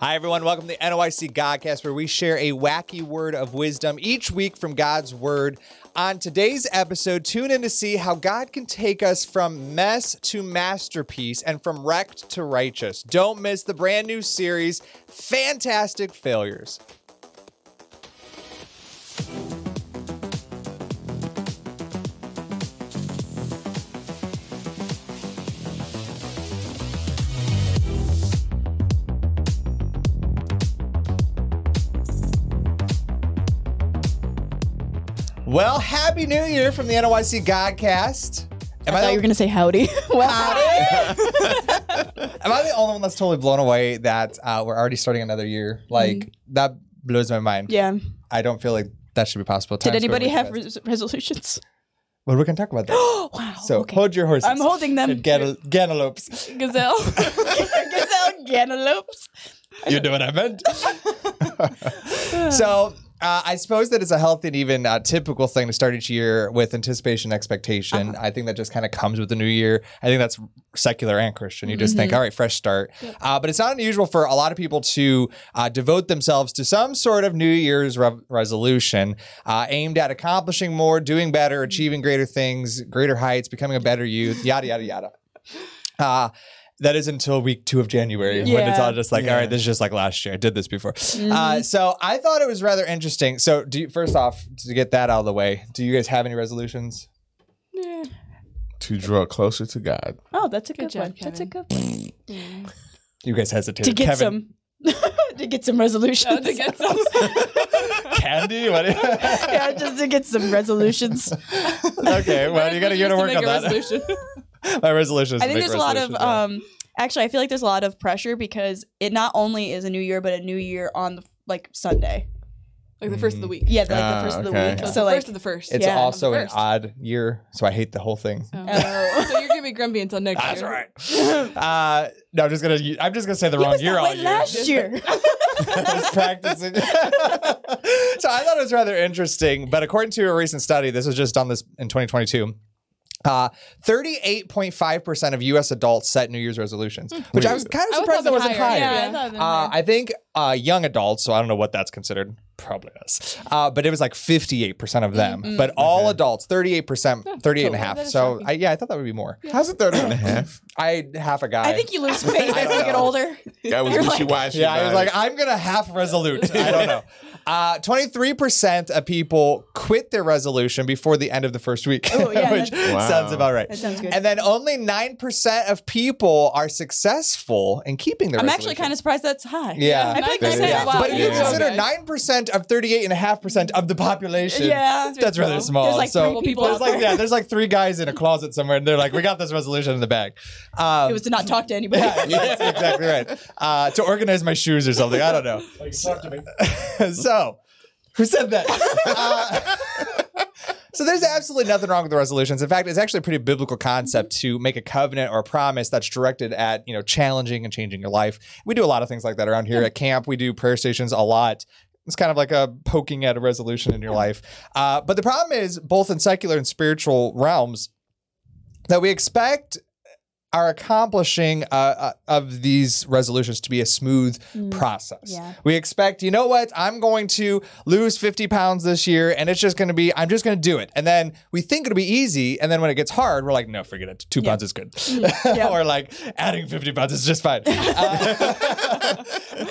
Hi, everyone. Welcome to the NOIC Godcast, where we share a wacky word of wisdom each week from God's Word. On today's episode, tune in to see how God can take us from mess to masterpiece and from wrecked to righteous. Don't miss the brand new series, Fantastic Failures. Well, Happy New Year from the NOIC Godcast. Am I thought the- you were gonna say howdy. well, howdy. Am I the only one that's totally blown away that uh, we're already starting another year? Like that blows my mind. yeah. I don't feel like that should be possible. Did Times anybody have res- resolutions? Well, we can talk about that. wow. So okay. hold your horses. I'm holding them. Gan-. Gazelle. Gazelle. Cantaloupes. You know what I meant. so uh, I suppose that it's a healthy and even uh, typical thing to start each year with anticipation, and expectation. Uh-huh. I think that just kind of comes with the new year. I think that's secular and Christian. You just Mm-hmm. think, all right, fresh start. Uh, but it's not unusual for a lot of people to uh, devote themselves to some sort of New Year's re- resolution uh, aimed at accomplishing more, doing better, achieving greater things, greater heights, becoming a better youth, yada, yada, yada. Uh, that is until week two of January when it's all just like, all right, this is just like last year. I did this before. Uh, so I thought it was rather interesting. So, do you, first off, to get that out of the way, do you guys have any resolutions? to draw closer to God. Oh, that's a good, job, one. That's a good one. You guys hesitated. To get Kevin, some. to get some resolutions. Oh, to get some. candy. What? yeah, just to get some resolutions. okay, well, you got to get to work on that. Resolution. My resolution. Is I think there's a lot of yeah. um actually I feel like there's a lot of pressure because it not only is a new year but a new year on the like Sunday. Like the first of the week. Yeah, like Ah, the first of the okay. week. So, So the like first of the first. It's yeah, also the an first. odd year, so I hate the whole thing. Oh. so you're gonna be grumpy until next year. That's year. right. Uh, no, I'm just gonna. I'm just gonna say the He wrong was year that all way year. last year. I was practicing. so I thought it was rather interesting. But according to a recent study, this was just done this in 2022. Uh, 38.5% of US adults set New Year's resolutions, which I was kind of surprised that wasn't higher, higher. yeah, Yeah. I it'd Uh. I think uh, young adults, so I don't know what that's considered probably is. Uh, but it was like 58% of them, Mm-mm. but all mm-hmm. adults, 38%, 38 and a half. So. I, yeah, I thought that would be more. How's it 30 and a half? I half a guy. I think you lose faith as you get older. That was You're wishy washy. yeah, I was like, I'm gonna half resolute. I don't know. Uh, 23% of people quit their resolution before the end of the first week, Oh, yeah, which Wow. sounds about right. That sounds good. And then only 9% of people are successful in keeping their I'm resolution. actually kind of surprised that's high. Yeah. I feel like That that's is. Wow. But if you consider 9% percent of 38 and a half percent of the population. Yeah, that's rather small. There's like so people. There's like, yeah, there's like three guys in a closet somewhere, and they're like, "We got this resolution in the bag." Um, it was to not talk to anybody. Yeah, that's exactly right. Uh, to organize my shoes or something. I don't know. Like, talk to me. so, who said that? Uh, so there's absolutely nothing wrong with the resolutions. In fact, it's actually a pretty biblical concept to make a covenant or a promise that's directed at, you know, challenging and changing your life. We do a lot of things like that around here yeah. at camp. We do prayer stations a lot. It's kind of like a poking at a resolution in your life. Uh, but the problem is, both in secular and spiritual realms, that we expect are accomplishing uh, uh, of these resolutions to be a smooth process. Yeah. We expect, you know what, I'm going to lose 50 pounds this year and it's just going to be, I'm just going to do it. And then we think it'll be easy. And then when it gets hard, we're like, no, forget it. Two pounds is good. Yeah. or like adding 50 pounds is just fine. Uh,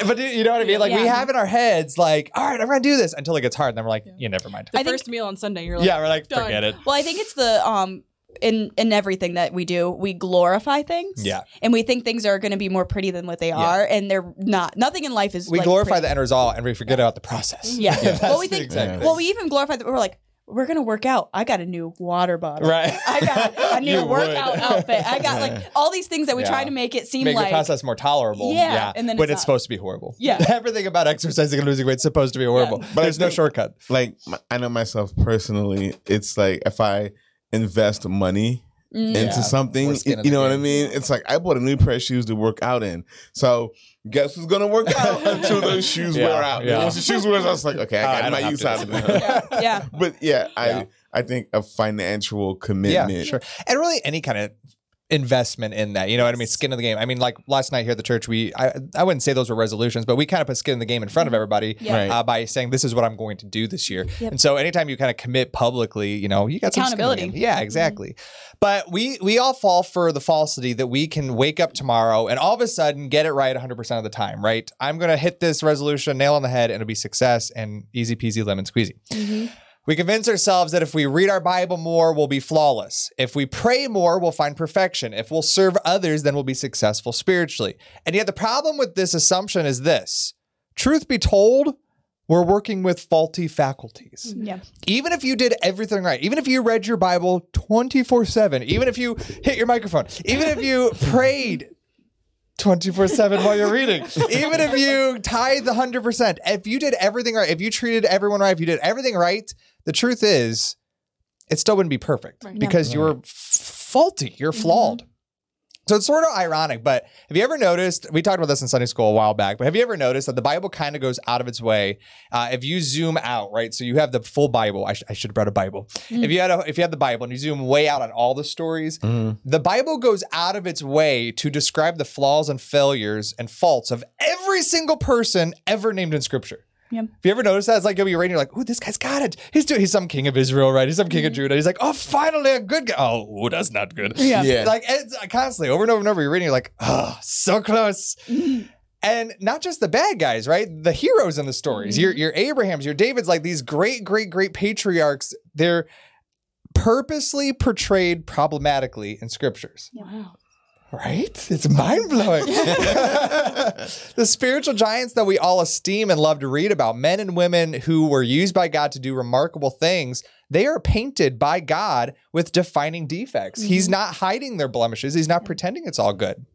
but you know what I mean? Like we have in our heads, like, all right, I'm going to do this until it gets hard. And then we're like, yeah, never mind. The I think- first meal on Sunday, you're like, yeah, we're like, done. forget it. Well, I think it's the um in in everything that we do, we glorify things. Yeah. And we think things are going to be more pretty than what they are, and they're not. Nothing in life is. We like, glorify pretty. the end result and we forget about the process. Yeah. That's well, we think. exact Well, we even glorify that we're like, we're gonna work out. I got a new water bottle. Right. I got a new You would. workout outfit. I got like all these things that we try to make it seem make like. the process more tolerable. Yeah, and then but it's it's, supposed to be horrible. Yeah. everything about exercising and losing weight is supposed to be horrible. But But there's no shortcut. like I know myself personally. It's like if I invest money Mm. into something, more you the know what I mean? It's like I bought a new pair of shoes to work out in. So guess who's gonna work out until those shoes Yeah, wear out? yeah. Once the shoes wear out, I was like, okay, I I got don't my have use to. out of it. yeah. But yeah, Yeah. I I think a financial Yeah, commitment. sure. And really, any kind of investment in that. You know what I mean? Skin in the game. I mean, like last night here at the church, we I, I wouldn't say those were resolutions, but we kind of put skin in the game in front of everybody Yeah. Right. uh, by saying this is what I'm going to do this year. Yep. And so anytime you kind of commit publicly, you know, you got some skin in the Accountability. Yeah, exactly. But we we all fall for the falsity that we can wake up tomorrow and all of a sudden get it right 100% of the time, right? I'm going to hit this resolution nail on the head and it'll be success and easy peasy lemon squeezy. We convince ourselves that if we read our Bible more, we'll be flawless. If we pray more, we'll find perfection. If we'll serve others, then we'll be successful spiritually. And yet, the problem with this assumption is this truth be told, we're working with faulty faculties. Mm-hmm. Yeah. Even if you did everything right, even if you read your Bible 24 7, even if you hit your microphone, even if you prayed 24 7 while you're reading, even if you tithe 100%, if you did everything right, if you treated everyone right, if you did everything right, the truth is it still wouldn't be perfect Right. because you're f- faulty, you're mm-hmm. flawed. So it's sort of ironic, but have you ever noticed? We talked about this in Sunday school a while back, but have you ever noticed that the Bible kind of goes out of its way? Uh, if you zoom out, right? So you have the full Bible. I, sh- I should have brought a Bible. If you had a, if you had the Bible and you zoom way out on all the stories, the Bible goes out of its way to describe the flaws and failures and faults of every single person ever named in Scripture. Yep. Have you ever noticed that? It's like you'll be reading, you're like, "Ooh, this guy's got it. He's doing. He's some king of Israel, right? He's some king of mm-hmm. Judah. He's like, oh, finally a good guy. Oh, ooh, that's not good. Yeah. Yeah. Like it's uh, constantly over and over and over. You're reading, you're like, oh, so close. Mm-hmm. And not just the bad guys, right? The heroes in the stories. Your mm-hmm. your Abrahams, your Davids, like these great, great, great patriarchs. They're purposely portrayed problematically in scriptures. Wow. Right? It's mind blowing. the spiritual giants that we all esteem and love to read about, men and women who were used by God to do remarkable things, they are painted by God with defining defects. He's mm-hmm. not hiding their blemishes, He's not pretending it's all good.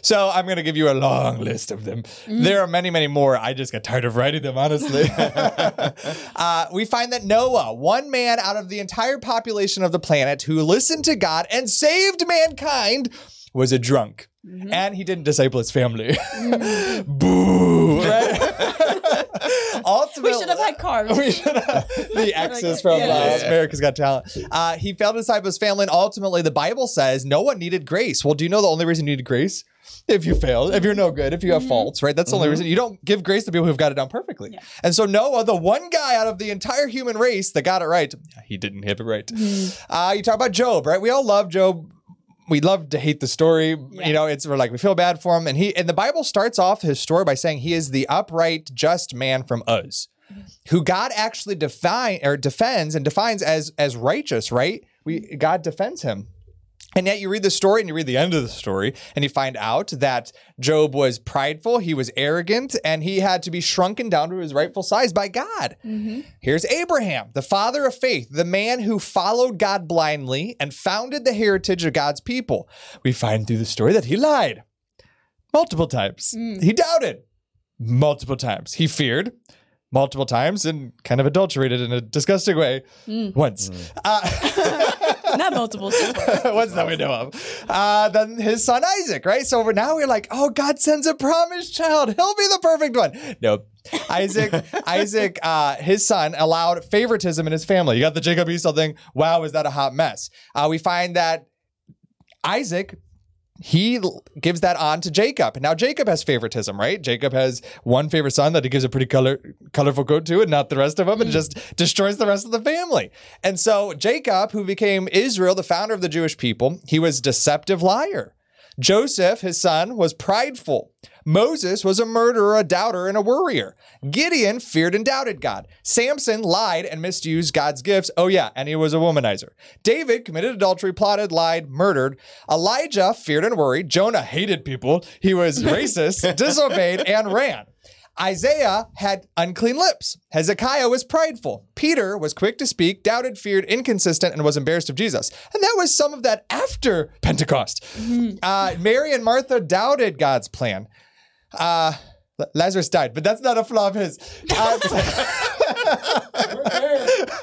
So I'm going to give you a long list of them. There are many, many more. I just got tired of writing them, honestly. uh, we find that Noah, one man out of the entire population of the planet who listened to God and saved mankind, was a drunk. And he didn't disciple his family. Boo! Right? Ultimately, We should have had carbs. we should have the exes from uh, Yeah. America's Got Talent. Uh, he failed to disciple his family, and ultimately, the Bible says Noah needed grace. Well, do you know the only reason you needed grace? If you failed, if you're no good, if you have faults, right? That's the only reason you don't give grace to people who've got it done perfectly. Yeah. And so Noah, the one guy out of the entire human race that got it right, he didn't have it right. Uh, you talk about Job, right? We all love Job. We love to hate the story. Yeah. You know, it's we're like we feel bad for him, and he and the Bible starts off his story by saying he is the upright, just man from Uz, who God actually define or defends and defines as as righteous. Right? We God defends him. And yet you read the story and you read the end of the story and you find out that Job was prideful, he was arrogant, and he had to be shrunken down to his rightful size by God. Mm-hmm. Here's Abraham, the father of faith, the man who followed God blindly and founded the heritage of God's people. We find through the story that he lied multiple times. Mm. He doubted multiple times. He feared multiple times and kind of adulterated in a disgusting way mm. once. Mm. Uh, Not multiple. What's that we know of? Uh, then his son Isaac, right? So we're now we're like, oh, God sends a promised child. He'll be the perfect one. Nope. Isaac, Isaac, uh, his son allowed favoritism in his family. You got the Jacob Esau thing. Wow, is that a hot mess? Uh, we find that Isaac he gives that on to Jacob. Now Jacob has favoritism, right? Jacob has one favorite son that he gives a pretty color colorful coat to, and not the rest of them, and it just destroys the rest of the family. And so Jacob, who became Israel, the founder of the Jewish people, he was deceptive liar. Joseph, his son, was prideful. Moses was a murderer, a doubter, and a worrier. Gideon feared and doubted God. Samson lied and misused God's gifts. Oh, yeah, and he was a womanizer. David committed adultery, plotted, lied, murdered. Elijah feared and worried. Jonah hated people. He was racist, disobeyed, and ran. Isaiah had unclean lips. Hezekiah was prideful. Peter was quick to speak, doubted, feared, inconsistent, and was embarrassed of Jesus. And that was some of that after Pentecost. Uh, Mary and Martha doubted God's plan. Uh, Lazarus died, but that's not a flaw of his. Uh,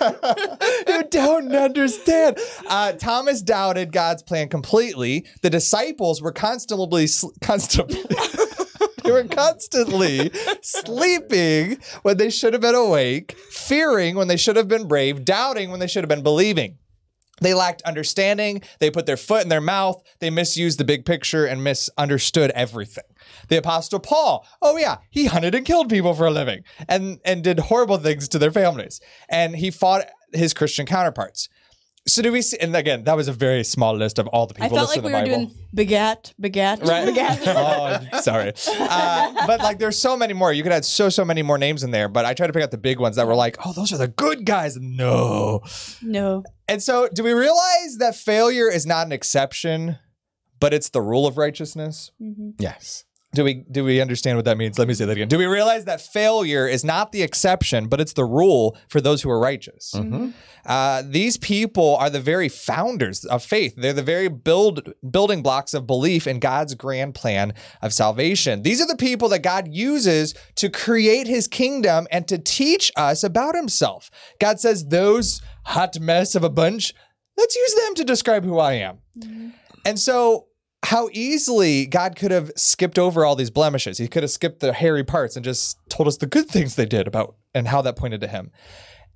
you don't understand. Uh, Thomas doubted God's plan completely. The disciples were constantly, sl- constantly. They were constantly sleeping when they should have been awake, fearing when they should have been brave, doubting when they should have been believing. They lacked understanding. They put their foot in their mouth. They misused the big picture and misunderstood everything. The apostle Paul, oh yeah, he hunted and killed people for a living and and did horrible things to their families. And he fought his Christian counterparts. So do we see and again, that was a very small list of all the people. I felt like we were Bible. doing begat, begat, Right. begat. oh, sorry. Uh, but like, there's so many more. You could add so so many more names in there. But I tried to pick out the big ones that were like, oh, those are the good guys. No. no. And so, do we realize that failure is not an exception, but it's the rule of righteousness? Mm-hmm. Yes. Do we do we understand what that means? Let me say that again. Do we realize that failure is not the exception, but it's the rule for those who are righteous? Mm-hmm. Mm-hmm. Uh, these people are the very founders of faith. They're the very build building blocks of belief in God's grand plan of salvation. These are the people that God uses to create His kingdom and to teach us about Himself. God says, "Those hot mess of a bunch. Let's use them to describe who I am." Mm-hmm. And so, how easily God could have skipped over all these blemishes. He could have skipped the hairy parts and just told us the good things they did about and how that pointed to him.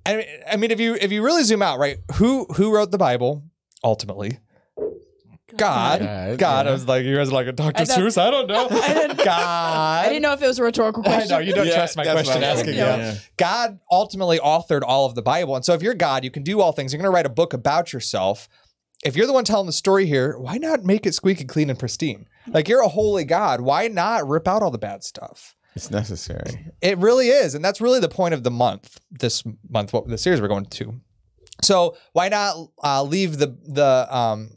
I mean, I mean, if you if you really zoom out, right? Who who wrote the Bible ultimately? God. God. God, I was like, you guys are like a Dr. I Seuss. I don't know. God. I didn't know if it was a rhetorical I question. know you don't Yeah, trust my question what I was asking. Yeah. yeah. God ultimately authored all of the Bible, and so if you're God, you can do all things. You're going to write a book about yourself. If you're the one telling the story here, why not make it squeaky clean and pristine? Like you're a holy God. Why not rip out all the bad stuff? It's necessary. It really is, and that's really the point of the month. This month, what the series we're going to. So why not uh, leave the the um,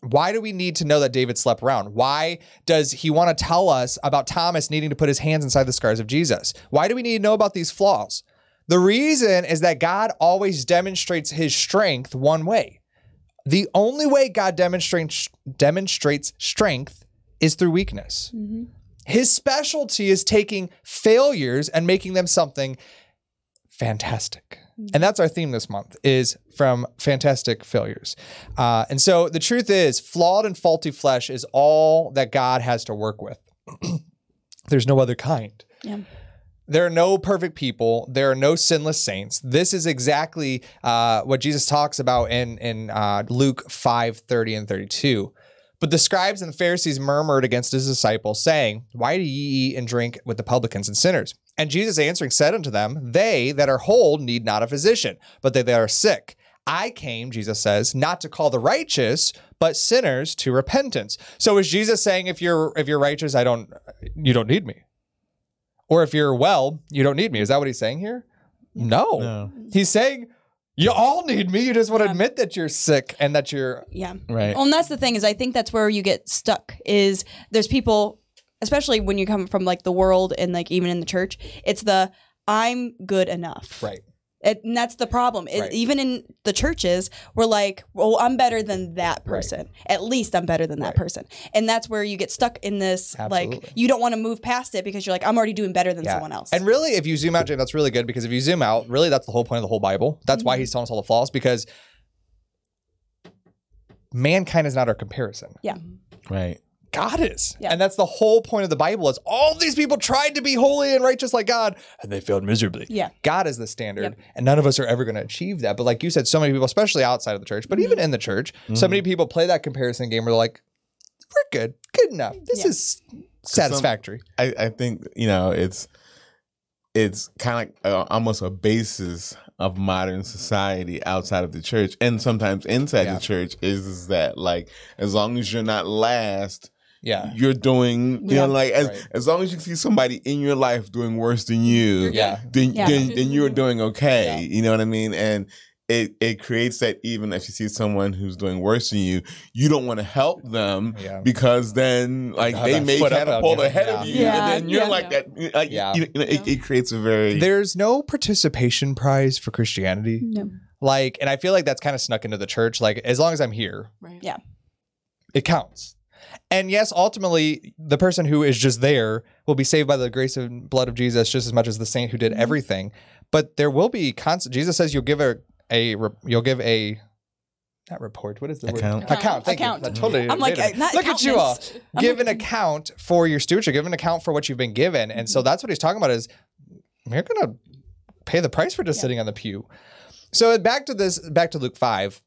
why do we need to know that David slept around? Why does he want to tell us about Thomas needing to put his hands inside the scars of Jesus? Why do we need to know about these flaws? The reason is that God always demonstrates his strength one way. The only way God demonstrates demonstrates strength is through weakness. His specialty is taking failures and making them something fantastic. And that's our theme this month is from fantastic failures. Uh, and so the truth is flawed and faulty flesh is all that God has to work with. There's no other kind. Yeah. There are no perfect people. There are no sinless saints. This is exactly uh, what Jesus talks about in in uh, Luke 5, 30 and 32. But the scribes and the Pharisees murmured against his disciples, saying, Why do ye eat and drink with the publicans and sinners? And Jesus answering said unto them, They that are whole need not a physician, but they that are sick. I came, Jesus says, not to call the righteous, but sinners to repentance. So is Jesus saying if you're if you're righteous, I don't you don't need me? Or if you're well, you don't need me. Is that what he's saying here? No. No. He's saying you all need me. You just want to admit that you're sick and that you're Yeah. Right. Well, and that's the thing is I think that's where you get stuck is there's people, especially when you come from like the world and like even in the church, it's the I'm good enough. right. It, and that's the problem. It, Right. Even in the churches, we're like, well, I'm better than that person. At least I'm better than that person. And that's where you get stuck in this, like, you don't want to move past it because you're like, I'm already doing better than Yeah. someone else. And really, if you zoom out, Jane, that's really good because if you zoom out, really, that's the whole point of the whole Bible. That's Mm-hmm. why he's telling us all the flaws because mankind is not our comparison. yeah. Right. God is. Yeah. And that's the whole point of the Bible is all these people tried to be holy and righteous like God and they failed miserably. Yeah. God is the standard Yep. and none of us are ever going to achieve that. But like you said, so many people, especially outside of the church, but Mm-hmm. even in the church, so many people play that comparison game where they're like, we're good, good enough. This Yeah. is satisfactory. I, I think you know it's it's kind of like uh, almost a basis of modern society outside of the church and sometimes inside Yeah. the church is, is that like as long as you're not last yeah. you're doing you Yeah. know like as, Right. as long as you see somebody in your life doing worse than you Yeah. then, Yeah. then, then you're mm-hmm. doing okay Yeah. you know what i mean and it, it creates that even if you see someone who's doing worse than you, you don't want to help them Yeah. because then like they may foot up on catapult ahead Yeah. of you, Yeah. and then you're Yeah. like that. Like, Yeah. you know, it, it creates a very There's no participation prize for Christianity. No. Like, and I feel like that's kind of snuck into the church. Like, as long as I'm here, Right. Yeah. it counts. And yes, ultimately, the person who is just there will be saved by the grace and blood of Jesus just as much as the saint who did Mm-hmm. everything. But there will be constant. Jesus says you'll give a a you'll give a not report. What is the Account. word? Account. Thank Account. you. I totally. I'm like, made it. uh, not look at you all. accountants. I'm Give like- an account for your stewardship. Give an account for what you've been given. And Mm-hmm. so that's what he's talking about. Is you're gonna pay the price for just sitting on the pew. So back to this. Back to Luke five.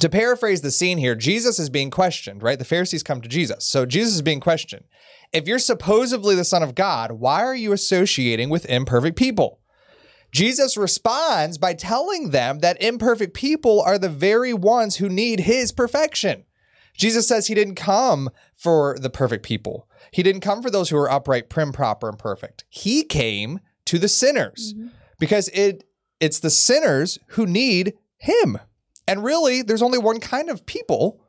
To paraphrase the scene here, Jesus is being questioned, right? The Pharisees come to Jesus. So Jesus is being questioned. If you're supposedly the Son of God, why are you associating with imperfect people? Jesus responds by telling them that imperfect people are the very ones who need his perfection. Jesus says he didn't come for the perfect people. He didn't come for those who are upright, prim, proper, and perfect. He came to the sinners mm-hmm. because it it's the sinners who need him. And really, there's only one kind of people,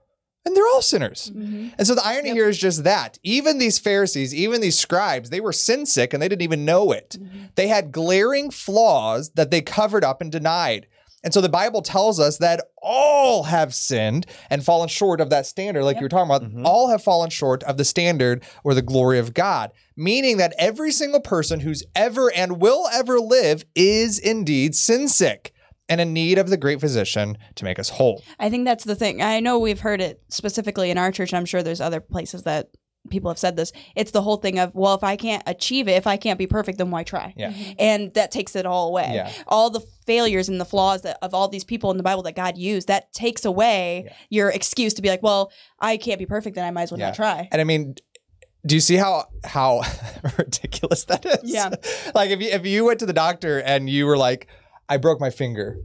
and they're all sinners. Mm-hmm. And so the irony here is just that. Even these Pharisees, even these scribes, they were sin sick and they didn't even know it. Mm-hmm. They had glaring flaws that they covered up and denied. And so the Bible tells us that all have sinned and fallen short of that standard, like you were talking about. Mm-hmm. All have fallen short of the standard or the glory of God, meaning that every single person who's ever and will ever live is indeed sin sick and in need of the great physician to make us whole. I think that's the thing. I know we've heard it specifically in our church, and I'm sure there's other places that people have said this. It's the whole thing of, well, if I can't achieve it, if I can't be perfect, then why try? Yeah. Mm-hmm. And that takes it all away. Yeah. All the failures and the flaws that, of all these people in the Bible that God used, that takes away Yeah. your excuse to be like, well, I can't be perfect, then I might as well Yeah. not try. And I mean, do you see how how ridiculous that is? Yeah. like if you if you went to the doctor and you were like, I broke my finger.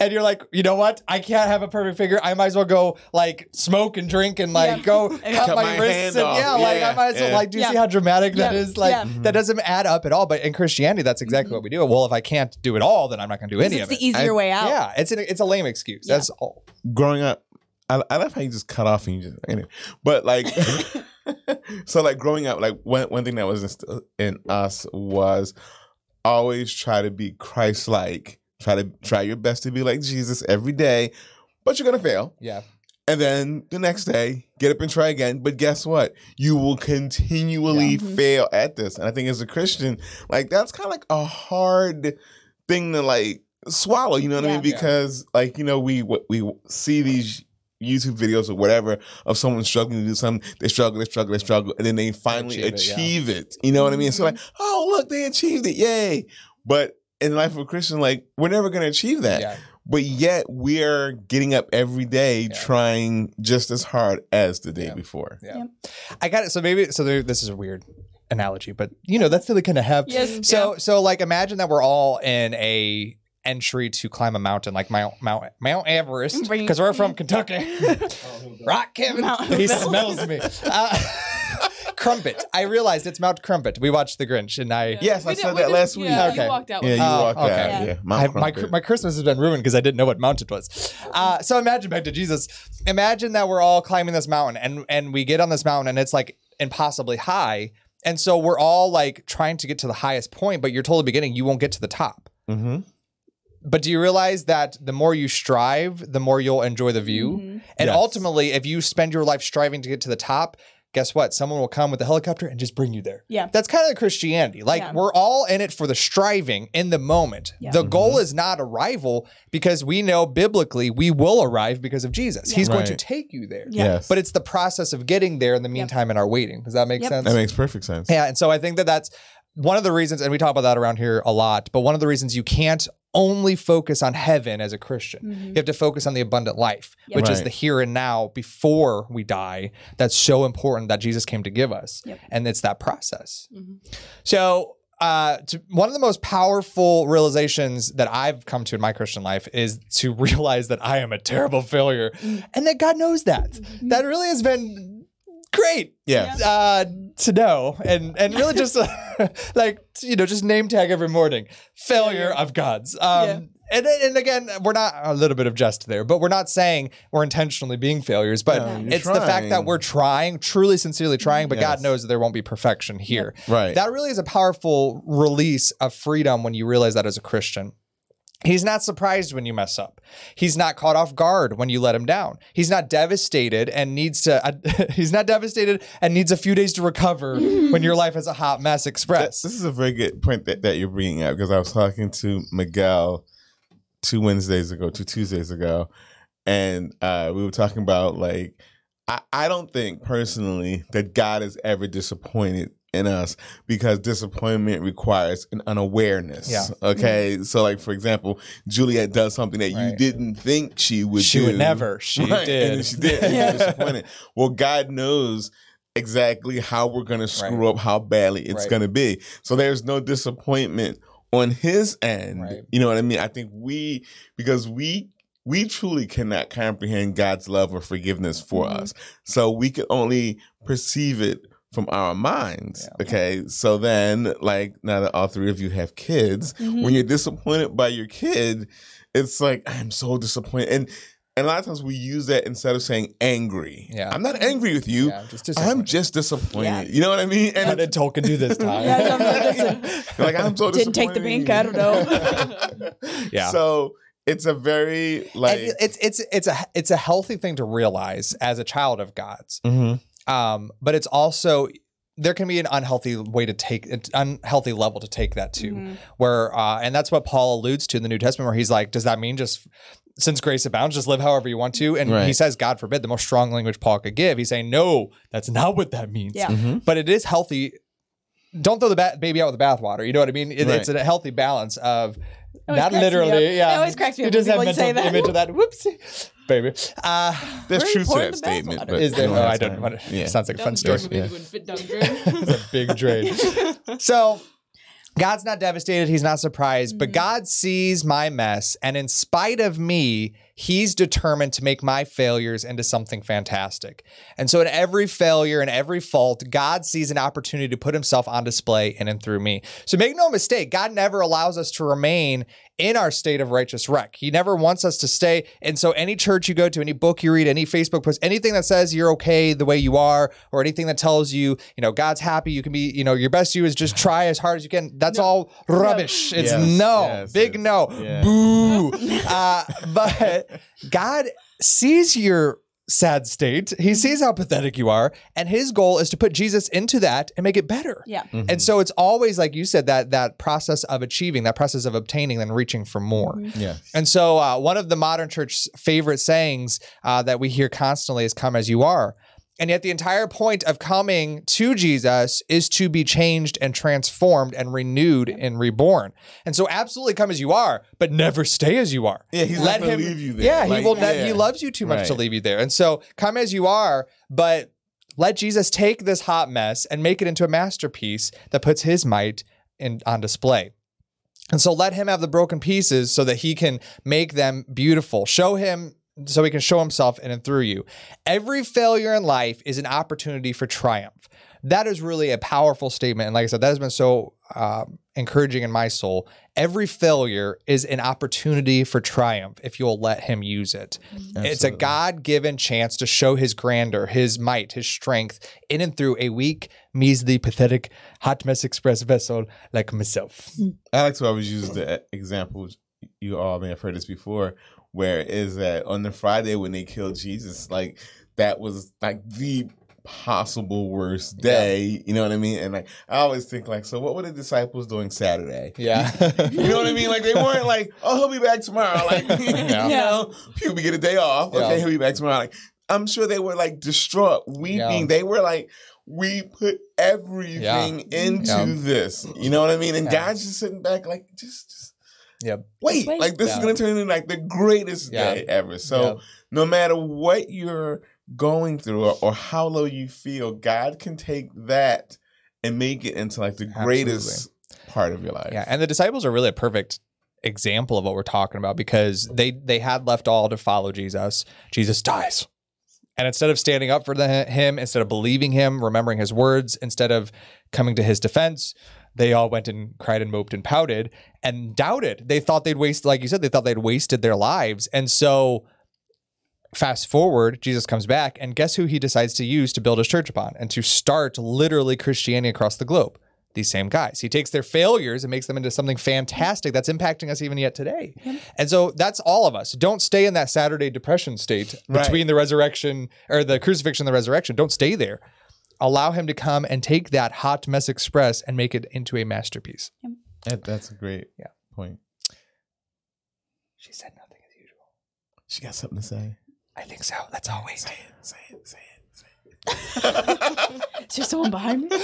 And you're like, you know what? I can't have a perfect finger. I might as well go like smoke and drink and like Yeah. go cut, Cut my, my wrists. And, off. yeah, like I might as well yeah. like. Do you Yeah. see how dramatic that Yeah. is? Like Yeah. that doesn't add up at all. But in Christianity, that's exactly mm-hmm. what we do. Well, if I can't do it all, then I'm not going to do any It's of the easier I- way out. Yeah, it's an, it's a lame excuse. Yeah. That's all. growing up, I, I love how you just cut off and you just anyway. But like, so like growing up, like one one thing that was instilled in us was always try to be Christ-like. Try to try your best to be like Jesus every day, but you're gonna fail. Yeah. And then the next day, get up and try again. But guess what? You will continually mm-hmm. fail at this. And I think as a Christian, like that's kind of like a hard thing to like swallow. You know what I Yeah. mean? Yeah. Because like you know we we see these YouTube videos or whatever of someone struggling to do something. They struggle, they struggle, they struggle, and then they finally Achieve it, yeah. it. You know what I mean? So like, mm-hmm. oh look, they achieved it, yay! But in the life of a Christian, like we're never going to achieve that Yeah. but yet we're getting up every day Yeah. trying just as hard as the day Yeah. before. Yeah. I got it. So maybe so there, this is a weird analogy, but you know that's still kind of have. Yes. So so like imagine that we're all in a entry to climb a mountain like Mount Mount Mount Everest because we're from Kentucky. Rock Kevin. Mount he smells me. Uh, Crumpet. I realized it's Mount Crumpet. We watched The Grinch and I. Yes, I did- said we that did- last week. Yeah, Okay. you walked out Yeah, with you me. Walked okay. out. Yeah. Yeah, I, Mount my Crumpet. my Christmas has been ruined because I didn't know what mountain it was. Uh, so imagine back to Jesus. Imagine that we're all climbing this mountain and and we get on this mountain and it's like impossibly high. And so we're all like trying to get to the highest point, but you're told at the beginning you won't get to the top. But do you realize that the more you strive, the more you'll enjoy the view? Mhm. And Yes. ultimately, if you spend your life striving to get to the top, guess what? Someone will come with a helicopter and just bring you there. Yeah. That's kind of the Christianity. Like Yeah. we're all in it for the striving in the moment. Yeah. The goal is not arrival because we know biblically we will arrive because of Jesus. Yeah. He's going to take you there. Yeah. Yes. But it's the process of getting there in the meantime in our waiting. Does that make Yep. sense? that makes perfect sense. Yeah, and so I think that that's one of the reasons, and we talk about that around here a lot. But one of the reasons you can't only focus on heaven as a Christian, Mhm. you have to focus on the abundant life, Yep. which is the here and now before we die. That's so important that Jesus came to give us, Yep. and it's that process. Mhm. So. Uh, to, one of the most powerful realizations that I've come to in my Christian life is to realize that I am a terrible failure, Mm. and that God knows that. That really has been great Yes. uh, to know and and really just uh, like you know just name tag every morning failure of God's. Um, Yeah. And, and again, we're not a little bit of jest there, but we're not saying we're intentionally being failures. But No, you're it's the fact that we're trying, truly, sincerely trying. But God knows that there won't be perfection here. Right. That really is a powerful release of freedom when you realize that as a Christian. He's not surprised when you mess up. He's not caught off guard when you let him down. He's not devastated and needs to. Uh, he's not devastated and needs a few days to recover when your life is a hot mess express. this is a very good point that, that you're bringing up because I was talking to Miguel two Wednesdays ago, two Tuesdays ago, and uh, we were talking about like I, I don't think personally that God is ever disappointed in us because disappointment requires an unawareness. Yeah. Okay. So, like for example, Juliet does something that you didn't think she would. Do. She do. would never. She Right, did. And she did. And you're disappointed. Well, God knows exactly how we're going to screw Right. up, how badly it's Right. going to be. So there's no disappointment on His end. Right. You know what I mean? I think we because we. We truly cannot comprehend God's love or forgiveness for Mm-hmm. Mhm. us. So we can only perceive it from our minds. Yeah. Okay. So then, like, now that all three of you have kids, Mhm. when you're disappointed by your kid, it's like, I'm so disappointed. And and a lot of times we use that instead of saying angry. Yeah. I'm not angry with you. Yeah, just I'm just disappointed. Yeah. You know what I mean? How And did Tolkien do this time? Yeah, I'm like I'm so Didn't take the disappointed. pink, I don't know. Yeah. So it's a very like and it's it's it's a it's a healthy thing to realize as a child of God's. Mhm. Um, but it's also there can be an unhealthy way to take an unhealthy level to take that to Mhm. where uh, and that's what Paul alludes to in the New Testament where he's like, does that mean just since grace abounds, just live however you want to? And he says, God forbid, the most strong language Paul could give. He's saying, no, that's not what that means. Yeah. Mhm. But it is healthy. Don't throw the ba- baby out with the bathwater. You know what I mean? It, It's a healthy balance of always not literally. Yeah, It always cracks me You up just when have people mental say that. image of that. Whoopsie, baby. Uh, There's truth to that statement. But is there? don't Oh, I don't time. want to. Yeah. Sounds like a fun story. Yeah. fit down drain. it's a big drain. so God's not devastated. He's not surprised, but God sees my mess. And in spite of me, he's determined to make my failures into something fantastic. And so in every failure and every fault, God sees an opportunity to put himself on display in and through me. So make no mistake, God never allows us to remain in our state of righteous wreck. He never wants us to stay. And so any church you go to, any book you read, any Facebook post, anything that says you're okay the way you are, or anything that tells you, you know, God's happy, you can be, you know, your best you is just try as hard as you can. That's all rubbish. It's Yes, no, yes, big yes. no, Yeah. boo. uh, but God sees your sad state. He sees how pathetic you are, and his goal is to put Jesus into that and make it better. Yeah. Mm-hmm. And so it's always like you said that that process of achieving, that process of obtaining, then reaching for more. Yeah. And so uh, one of the modern church's favorite sayings uh, that we hear constantly is "Come as you are." And yet, the entire point of coming to Jesus is to be changed and transformed and renewed and reborn. And so, absolutely come as you are, but never stay as you are. Yeah, he's Let not gonna him- leave you there. Yeah, Like, he will. Ne- he loves you too much to leave you there. And so, come as you are, but let Jesus take this hot mess and make it into a masterpiece that puts His might in on display. And so, let Him have the broken pieces so that He can make them beautiful. Show Him. So he can show himself in and through you. Every failure in life is an opportunity for triumph. That is really a powerful statement. And like I said, that has been so um, encouraging in my soul. Every failure is an opportunity for triumph if you'll let him use it. It's a God given chance to show his grandeur, his might, his strength in and through a weak, measly, pathetic, hot mess express vessel like myself. Alex, I like to always use the example. You all may have heard this before, where is that on the Friday when they killed Jesus, like that was like the possible worst day. You know what I mean? And like I always think like, so what were the disciples doing Saturday? Yeah. You know what I mean? Like they weren't like, oh, he'll be back tomorrow. Like you know, be get a day off. Okay, he'll be back tomorrow. Like I'm sure they were like distraught, weeping. Yeah. They were like, we put everything into Yeah. this. You know what I mean? And Yeah. God's just sitting back like, just, just Yep. wait. wait. Like this Yeah. is gonna turn into like the greatest Yeah. day ever. So Yep. no matter what you're going through or, or how low you feel, God can take that and make it into like the greatest part of your life. Yeah, and the disciples are really a perfect example of what we're talking about because they they had left all to follow Jesus. Jesus dies. And instead of standing up for the, him, instead of believing him, remembering his words, instead of coming to his defense, they all went and cried and moped and pouted and doubted. They thought they'd waste, like you said, they thought they'd wasted their lives. And so fast forward, Jesus comes back, and guess who he decides to use to build his church upon and to start literally Christianity across the globe? These same guys. He takes their failures and makes them into something fantastic that's impacting us even yet today. And so that's all of us. Don't stay in that Saturday depression state Right. between the resurrection or the crucifixion and the resurrection. Don't stay there. Allow him to come and take that hot mess express and make it into a masterpiece. That, that's a great Yeah. point. She said nothing as usual. She got something to say. I think so. That's always. Say it, say it, say it, say it. Is there someone behind me?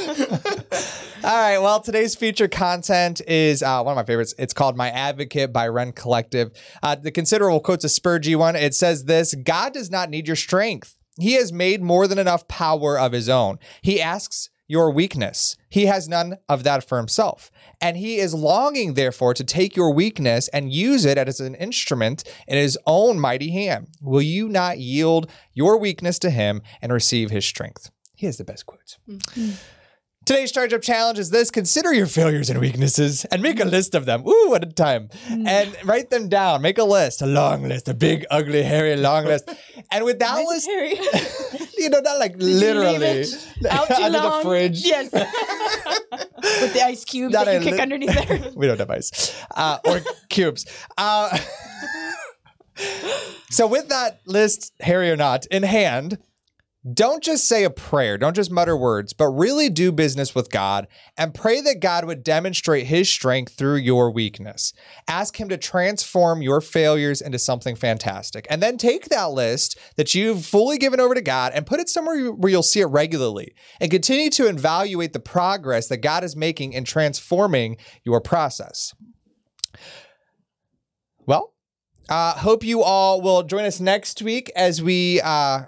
All right. Well, today's featured content is uh, one of my favorites. It's called My Advocate by Rend Collective. Uh, the considerable quote's a Spurgey one. It says this God does not need your strength. He has made more than enough power of his own. He asks your weakness. He has none of that for himself. And he is longing, therefore, to take your weakness and use it as an instrument in his own mighty hand. Will you not yield your weakness to him and receive his strength? He has the best quotes. Mm-hmm. Today's charge up challenge is this consider your failures and weaknesses and make a list of them. Ooh, what a time. Mm. And write them down. Make a list, a long list, a big, ugly, hairy, long list. And with that list, Harry. you know, not like literally out under long? the fridge. Yes. With the ice cubes Not that you a kick underneath there. we don't have ice uh, or cubes. Uh, so, with that list, hairy or not, in hand, don't just say a prayer, don't just mutter words, but really do business with God and pray that God would demonstrate his strength through your weakness. Ask him to transform your failures into something fantastic. And then take that list that you've fully given over to God and put it somewhere where you'll see it regularly and continue to evaluate the progress that God is making in transforming your process. Well, uh, hope you all will join us next week as we. Uh,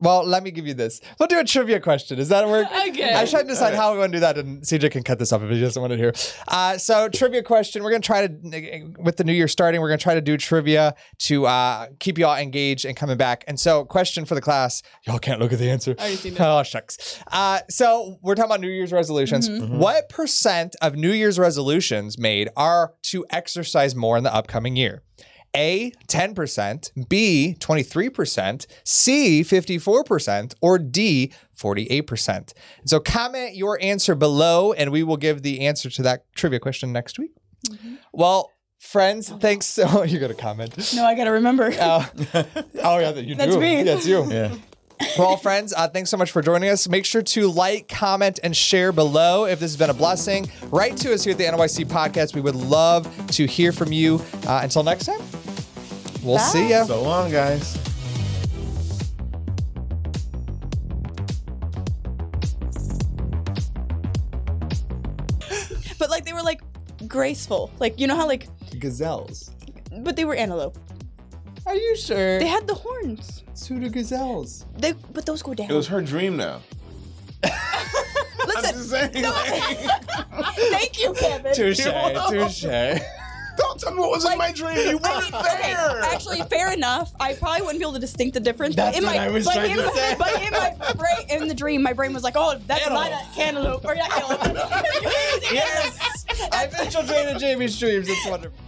well, let me give you this. We'll do a trivia question. Does that work? Okay. I was trying to decide how we're going to do that, and CJ can cut this off if he doesn't want to hear. Uh, so, trivia question. We're going to try to, with the new year starting, we're going to try to do trivia to uh, keep y'all engaged and coming back. And so, question for the class. Y'all can't look at the answer. already seen it. Oh, shucks. Uh, so, we're talking about New Year's resolutions. What percent of New Year's resolutions made are to exercise more in the upcoming year? A, 10%, B, 23%, C, 54%, or D, 48%. So comment your answer below and we will give the answer to that trivia question next week. Well, friends, thanks so you're gonna comment. No, I gotta remember. Uh, oh yeah, you do. That's do. me. Yeah, it's you. Yeah. Well, friends, uh, thanks so much for joining us. Make sure to like, comment, and share below if this has been a blessing. Write to us here at the NOIC Godcast. We would love to hear from you. Uh, until next time, we'll see ya. So long, guys. but like they were like graceful. Like you know how like Gazelles. but they were antelope. Are you sure? They had the horns. Pseudo gazelles. They but those go down. It was her dream now. I'm Listen, just saying. like, thank you, Kevin. Touche. Touche. Don't tell me what was in my dream. You weren't mean, okay, actually, fair enough. I probably wouldn't be able to distinct the difference. That's but in what my, I was but trying in to say. But in my brain, in the dream, my brain was like, "Oh, that's not a cantaloupe or not cantaloupe." yes. I've been children Jamie's dreams. It's wonderful.